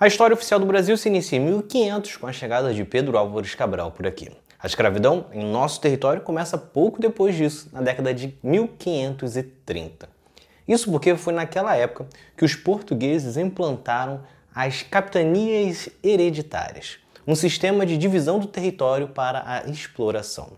A história oficial do Brasil se inicia em 1500 com a chegada de Pedro Álvares Cabral por aqui. A escravidão em nosso território começa pouco depois disso, na década de 1530. Isso porque foi naquela época que os portugueses implantaram as capitanias hereditárias, um sistema de divisão do território para a exploração.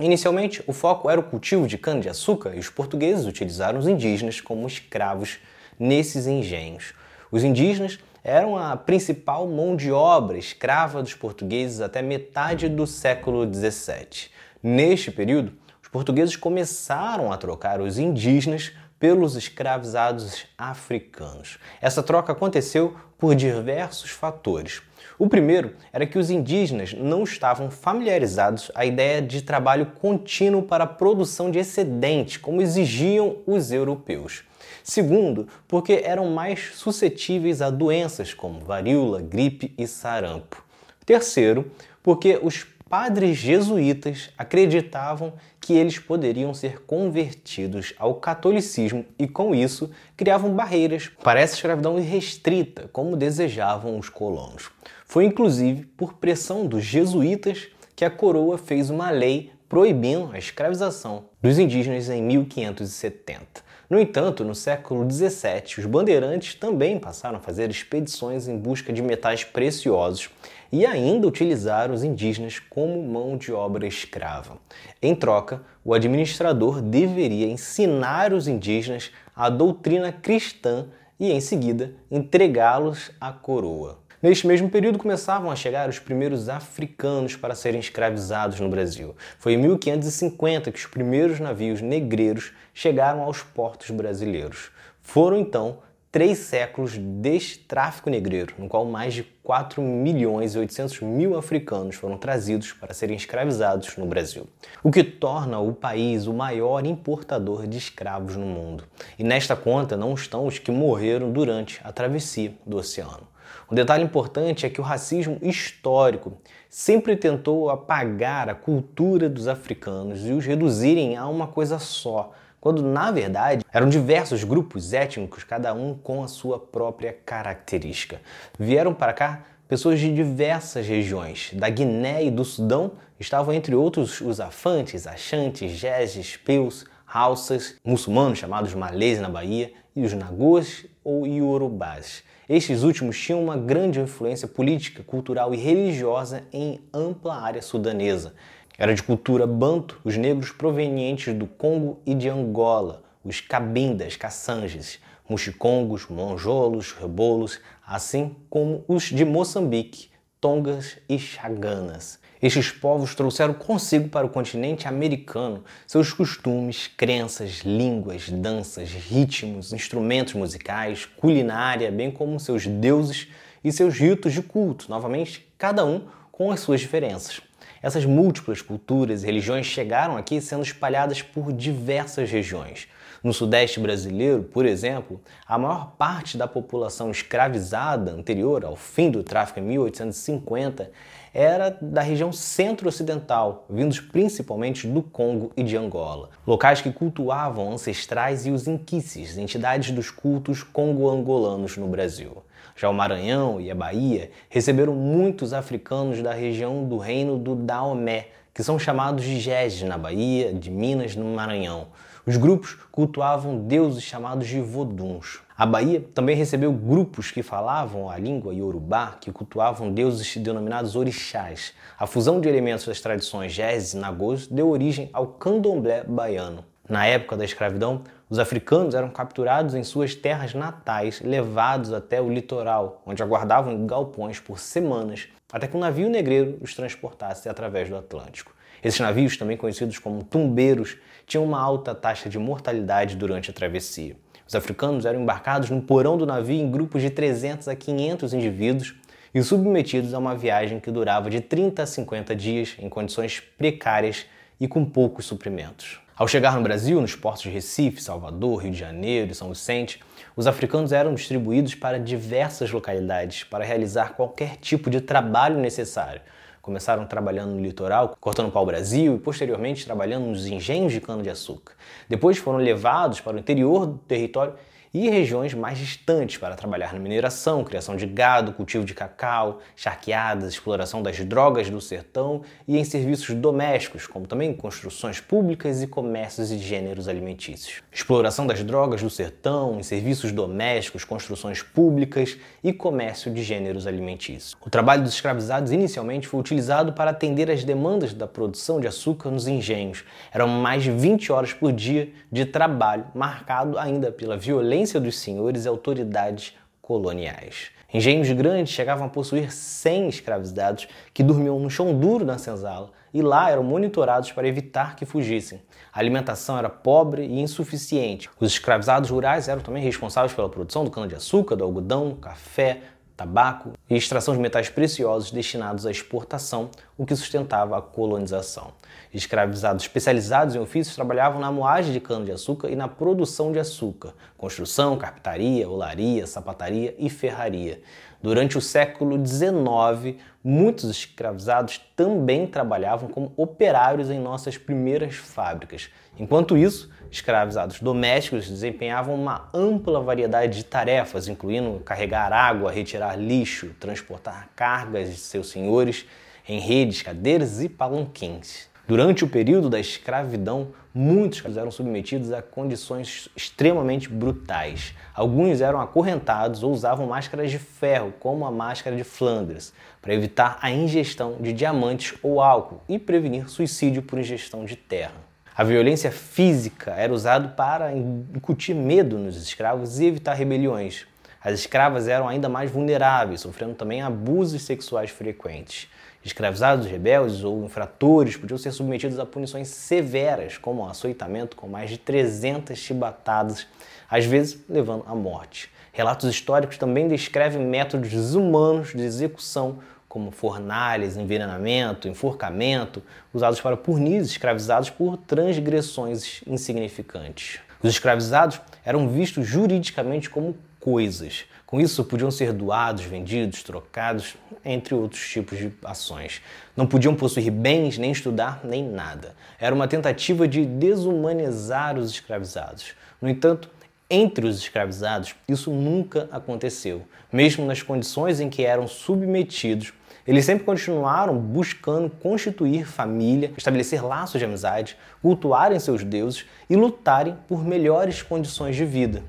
Inicialmente, o foco era o cultivo de cana-de-açúcar e os portugueses utilizaram os indígenas como escravos nesses engenhos. Os indígenas eram a principal mão de obra escrava dos portugueses até metade do século XVII. Neste período, os portugueses começaram a trocar os indígenas pelos escravizados africanos. Essa troca aconteceu por diversos fatores. O primeiro era que os indígenas não estavam familiarizados à ideia de trabalho contínuo para a produção de excedente, como exigiam os europeus. Segundo, porque eram mais suscetíveis a doenças como varíola, gripe e sarampo. Terceiro, porque os padres jesuítas acreditavam que eles poderiam ser convertidos ao catolicismo e, com isso, criavam barreiras para essa escravidão irrestrita, como desejavam os colonos. Foi inclusive por pressão dos jesuítas que a coroa fez uma lei proibindo a escravização dos indígenas em 1570. No entanto, no século XVII, os bandeirantes também passaram a fazer expedições em busca de metais preciosos e ainda utilizaram os indígenas como mão de obra escrava. Em troca, o administrador deveria ensinar os indígenas a doutrina cristã e, em seguida, entregá-los à coroa. Neste mesmo período começavam a chegar os primeiros africanos para serem escravizados no Brasil. Foi em 1550 que os primeiros navios negreiros chegaram aos portos brasileiros. Foram então três séculos deste tráfico negreiro, no qual mais de 4 milhões e 800 mil africanos foram trazidos para serem escravizados no Brasil, o que torna o país o maior importador de escravos no mundo. E nesta conta não estão os que morreram durante a travessia do oceano. Um detalhe importante é que o racismo histórico sempre tentou apagar a cultura dos africanos e os reduzirem a uma coisa só, quando na verdade eram diversos grupos étnicos, cada um com a sua própria característica. Vieram para cá pessoas de diversas regiões. Da Guiné e do Sudão estavam entre outros os afantes, achantes, jejes, peus, hausas, muçulmanos chamados malês na Bahia e os nagôs ou iorubás. Estes últimos tinham uma grande influência política, cultural e religiosa em ampla área sudanesa. Era de cultura banto os negros provenientes do Congo e de Angola, os cabindas, caçanges, muxicongos, monjolos, rebolos, assim como os de Moçambique, tongas e chaganas. Estes povos trouxeram consigo para o continente americano seus costumes, crenças, línguas, danças, ritmos, instrumentos musicais, culinária, bem como seus deuses e seus ritos de culto, novamente, cada um com as suas diferenças. Essas múltiplas culturas e religiões chegaram aqui sendo espalhadas por diversas regiões. No Sudeste brasileiro, por exemplo, a maior parte da população escravizada anterior ao fim do tráfico em 1850 era da região centro-ocidental, vindos principalmente do Congo e de Angola, locais que cultuavam ancestrais e os inquices, entidades dos cultos congo-angolanos no Brasil. Já o Maranhão e a Bahia receberam muitos africanos da região do reino do Daomé, que são chamados de Jejes na Bahia, de Minas no Maranhão. Os grupos cultuavam deuses chamados de voduns. A Bahia também recebeu grupos que falavam a língua iorubá, que cultuavam deuses denominados orixás. A fusão de elementos das tradições Jés e Nagôs deu origem ao candomblé baiano. Na época da escravidão, os africanos eram capturados em suas terras natais, levados até o litoral, onde aguardavam em galpões por semanas, até que um navio negreiro os transportasse através do Atlântico. Esses navios, também conhecidos como tumbeiros, tinham uma alta taxa de mortalidade durante a travessia. Os africanos eram embarcados no porão do navio em grupos de 300 a 500 indivíduos e submetidos a uma viagem que durava de 30 a 50 dias em condições precárias e com poucos suprimentos. Ao chegar no Brasil, nos portos de Recife, Salvador, Rio de Janeiro e São Vicente, os africanos eram distribuídos para diversas localidades para realizar qualquer tipo de trabalho necessário, Começaram trabalhando no litoral, cortando pau-brasil e posteriormente trabalhando nos engenhos de cana-de-açúcar. Depois foram levados para o interior do território e regiões mais distantes para trabalhar na mineração, criação de gado, cultivo de cacau, charqueadas, exploração das drogas do sertão e em serviços domésticos, como também construções públicas e comércios e gêneros alimentícios. Exploração das drogas do sertão, em serviços domésticos, construções públicas e comércio de gêneros alimentícios. O trabalho dos escravizados inicialmente foi utilizado para atender às demandas da produção de açúcar nos engenhos. Eram mais de 20 horas por dia de trabalho, marcado ainda pela violência dos senhores e autoridades coloniais. Engenhos grandes chegavam a possuir 100 escravizados que dormiam no chão duro da senzala e lá eram monitorados para evitar que fugissem. A alimentação era pobre e insuficiente. Os escravizados rurais eram também responsáveis pela produção do cana-de-açúcar, do algodão, café, tabaco e extração de metais preciosos destinados à exportação, o que sustentava a colonização. Escravizados especializados em ofícios trabalhavam na moagem de cana-de-açúcar e na produção de açúcar, construção, carpintaria, olaria, sapataria e ferraria. Durante o século XIX, muitos escravizados também trabalhavam como operários em nossas primeiras fábricas. Enquanto isso, escravizados domésticos desempenhavam uma ampla variedade de tarefas, incluindo carregar água, retirar lixo, transportar cargas de seus senhores em redes, cadeiras e palanquins. Durante o período da escravidão, muitos eram submetidos a condições extremamente brutais. Alguns eram acorrentados ou usavam máscaras de ferro, como a máscara de Flandres, para evitar a ingestão de diamantes ou álcool e prevenir suicídio por ingestão de terra. A violência física era usada para incutir medo nos escravos e evitar rebeliões. As escravas eram ainda mais vulneráveis, sofrendo também abusos sexuais frequentes. Escravizados rebeldes ou infratores podiam ser submetidos a punições severas, como açoitamento com mais de 300 chibatadas, às vezes levando à morte. Relatos históricos também descrevem métodos desumanos de execução, como fornalhas, envenenamento, enforcamento, usados para punir os escravizados por transgressões insignificantes. Os escravizados eram vistos juridicamente como coisas. Com isso, podiam ser doados, vendidos, trocados, entre outros tipos de ações. Não podiam possuir bens, nem estudar, nem nada. Era uma tentativa de desumanizar os escravizados. No entanto, entre os escravizados, isso nunca aconteceu. Mesmo nas condições em que eram submetidos, eles sempre continuaram buscando constituir família, estabelecer laços de amizade, cultuarem seus deuses e lutarem por melhores condições de vida.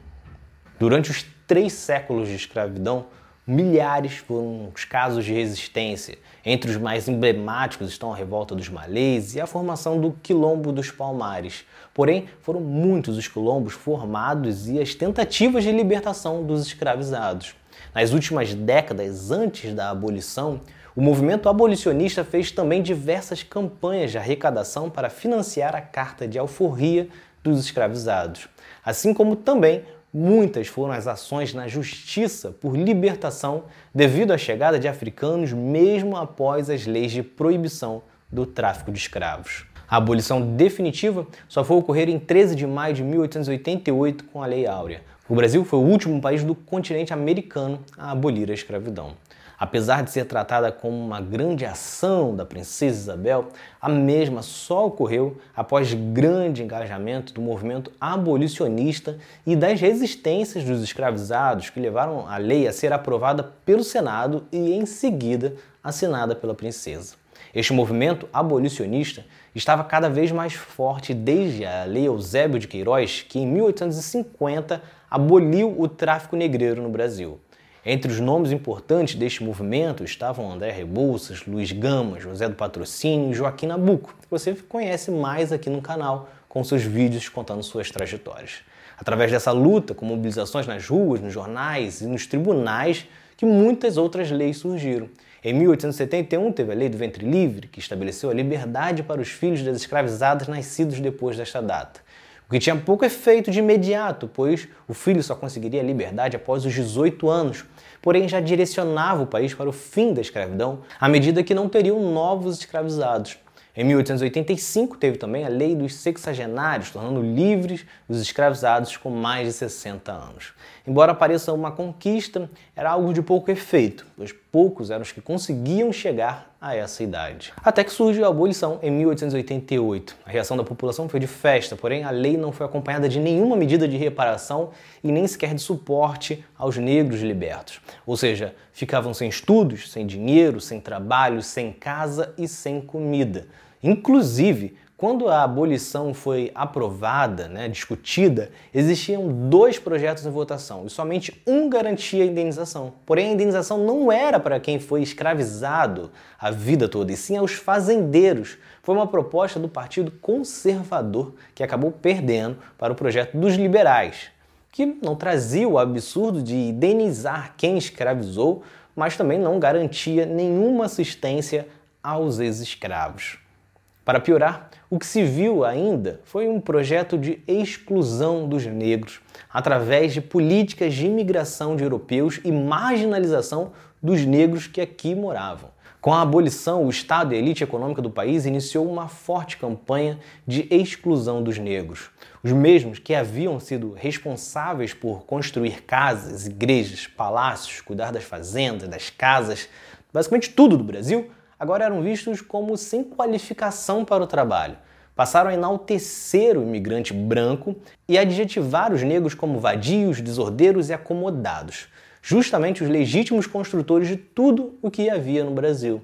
Durante os três séculos de escravidão, milhares foram os casos de resistência. Entre os mais emblemáticos estão a revolta dos malês e a formação do Quilombo dos Palmares. Porém, foram muitos os quilombos formados e as tentativas de libertação dos escravizados. Nas últimas décadas antes da abolição, o movimento abolicionista fez também diversas campanhas de arrecadação para financiar a carta de alforria dos escravizados, assim como também Muitas foram as ações na justiça por libertação devido à chegada de africanos, mesmo após as leis de proibição do tráfico de escravos. A abolição definitiva só foi ocorrer em 13 de maio de 1888 com a Lei Áurea. O Brasil foi o último país do continente americano a abolir a escravidão. Apesar de ser tratada como uma grande ação da princesa Isabel, a mesma só ocorreu após grande engajamento do movimento abolicionista e das resistências dos escravizados que levaram a lei a ser aprovada pelo Senado e em seguida assinada pela princesa. Este movimento abolicionista estava cada vez mais forte desde a Lei Eusébio de Queiroz, que em 1850 aboliu o tráfico negreiro no Brasil. Entre os nomes importantes deste movimento estavam André Rebouças, Luiz Gama, José do Patrocínio e Joaquim Nabuco, que você conhece mais aqui no canal com seus vídeos contando suas trajetórias. Através dessa luta, com mobilizações nas ruas, nos jornais e nos tribunais, que muitas outras leis surgiram. Em 1871 teve a Lei do Ventre Livre, que estabeleceu a liberdade para os filhos das escravizadas nascidos depois desta data o que tinha pouco efeito de imediato, pois o filho só conseguiria liberdade após os 18 anos, porém já direcionava o país para o fim da escravidão à medida que não teriam novos escravizados. Em 1885 teve também a Lei dos Sexagenários, tornando livres os escravizados com mais de 60 anos. Embora pareça uma conquista, era algo de pouco efeito, pois poucos eram os que conseguiam chegar a essa idade. Até que surge a abolição em 1888. A reação da população foi de festa, porém a lei não foi acompanhada de nenhuma medida de reparação e nem sequer de suporte aos negros libertos. Ou seja, ficavam sem estudos, sem dinheiro, sem trabalho, sem casa e sem comida. Inclusive, quando a abolição foi aprovada, né, discutida, existiam dois projetos em votação e somente um garantia a indenização. Porém, a indenização não era para quem foi escravizado a vida toda, e sim aos fazendeiros. Foi uma proposta do Partido Conservador que acabou perdendo para o projeto dos liberais, que não trazia o absurdo de indenizar quem escravizou, mas também não garantia nenhuma assistência aos ex-escravos. Para piorar, o que se viu ainda foi um projeto de exclusão dos negros através de políticas de imigração de europeus e marginalização dos negros que aqui moravam. Com a abolição, o Estado e a elite econômica do país iniciou uma forte campanha de exclusão dos negros. Os mesmos que haviam sido responsáveis por construir casas, igrejas, palácios, cuidar das fazendas, das casas, basicamente tudo do Brasil, agora eram vistos como sem qualificação para o trabalho. Passaram a enaltecer o imigrante branco e adjetivar os negros como vadios, desordeiros e acomodados, justamente os legítimos construtores de tudo o que havia no Brasil.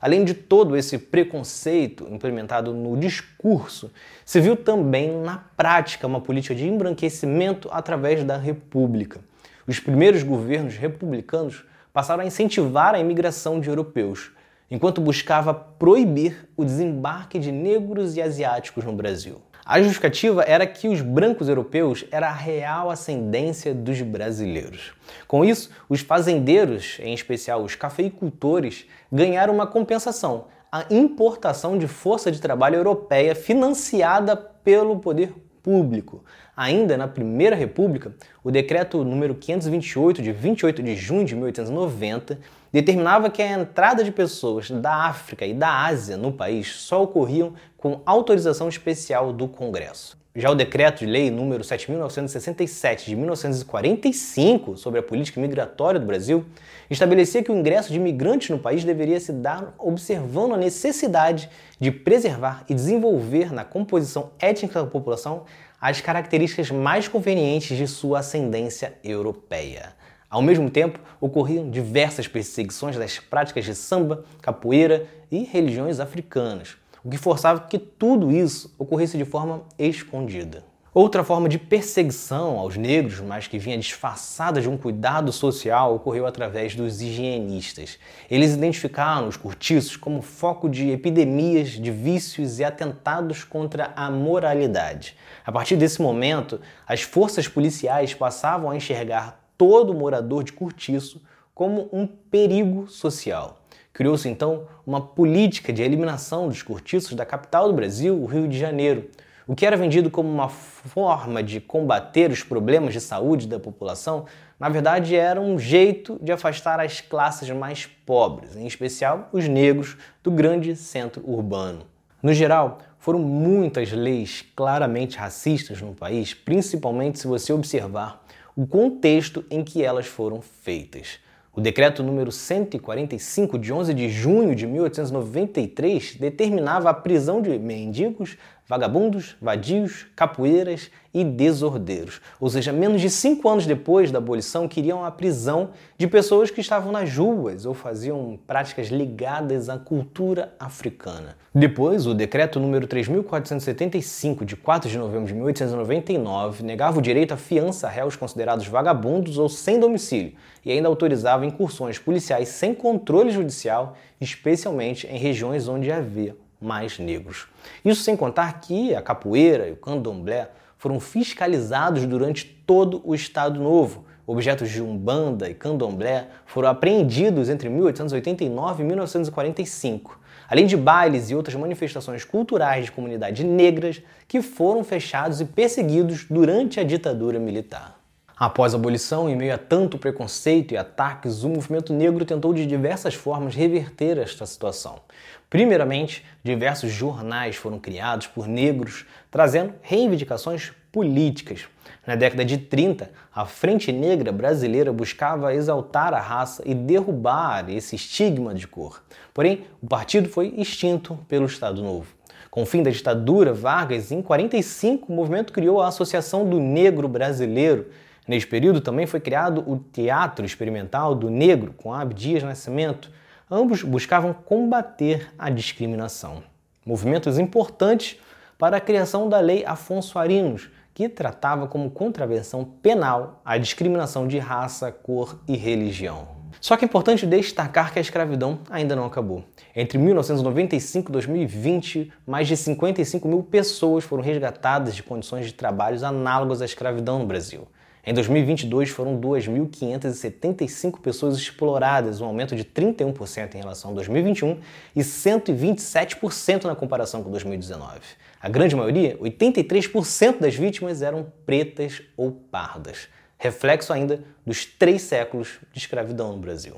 Além de todo esse preconceito implementado no discurso, se viu também na prática uma política de embranquecimento através da República. Os primeiros governos republicanos passaram a incentivar a imigração de europeus, enquanto buscava proibir o desembarque de negros e asiáticos no Brasil. A justificativa era que os brancos europeus eram a real ascendência dos brasileiros. Com isso, os fazendeiros, em especial os cafeicultores, ganharam uma compensação, a importação de força de trabalho europeia financiada pelo poder público. Ainda na Primeira República, o decreto número 528 de 28 de junho de 1890 determinava que a entrada de pessoas da África e da Ásia no país só ocorriam com autorização especial do Congresso. Já o decreto de lei número 7967 de 1945 sobre a política migratória do Brasil estabelecia que o ingresso de imigrantes no país deveria se dar observando a necessidade de preservar e desenvolver na composição étnica da população as características mais convenientes de sua ascendência europeia. Ao mesmo tempo, ocorriam diversas perseguições das práticas de samba, capoeira e religiões africanas, o que forçava que tudo isso ocorresse de forma escondida. Outra forma de perseguição aos negros, mas que vinha disfarçada de um cuidado social, ocorreu através dos higienistas. Eles identificaram os cortiços como foco de epidemias de vícios e atentados contra a moralidade. A partir desse momento, as forças policiais passavam a enxergar todo morador de cortiço como um perigo social. Criou-se então uma política de eliminação dos cortiços da capital do Brasil, o Rio de Janeiro. O que era vendido como uma forma de combater os problemas de saúde da população, na verdade era um jeito de afastar as classes mais pobres, em especial os negros, do grande centro urbano. No geral, foram muitas leis claramente racistas no país, principalmente se você observar o contexto em que elas foram feitas. O decreto número 145 de 11 de junho de 1893 determinava a prisão de mendigos, vagabundos, vadios, capoeiras e desordeiros. Ou seja, menos de cinco anos depois da abolição, queriam a prisão de pessoas que estavam nas ruas ou faziam práticas ligadas à cultura africana. Depois, o decreto número 3475 de 4 de novembro de 1899 negava o direito à fiança a réus considerados vagabundos ou sem domicílio e ainda autorizava incursões policiais sem controle judicial, especialmente em regiões onde havia mais negros. Isso sem contar que a capoeira e o candomblé foram fiscalizados durante todo o Estado Novo. Objetos de umbanda e candomblé foram apreendidos entre 1889 e 1945, além de bailes e outras manifestações culturais de comunidades negras que foram fechados e perseguidos durante a ditadura militar. Após a abolição, em meio a tanto preconceito e ataques, o movimento negro tentou de diversas formas reverter esta situação. Primeiramente, diversos jornais foram criados por negros, trazendo reivindicações políticas. Na década de 30, a Frente Negra Brasileira buscava exaltar a raça e derrubar esse estigma de cor. Porém, o partido foi extinto pelo Estado Novo. Com o fim da ditadura, Vargas, em 45, o movimento criou a Associação do Negro Brasileiro. Neste período também foi criado o Teatro Experimental do Negro, com Abdias Nascimento. Ambos buscavam combater a discriminação. Movimentos importantes para a criação da Lei Afonso Arinos, que tratava como contravenção penal a discriminação de raça, cor e religião. Só que é importante destacar que a escravidão ainda não acabou. Entre 1995 e 2020, mais de 55 mil pessoas foram resgatadas de condições de trabalhos análogas à escravidão no Brasil. Em 2022, foram 2.575 pessoas exploradas, um aumento de 31% em relação a 2021 e 127% na comparação com 2019. A grande maioria, 83% das vítimas, eram pretas ou pardas, reflexo ainda dos três séculos de escravidão no Brasil.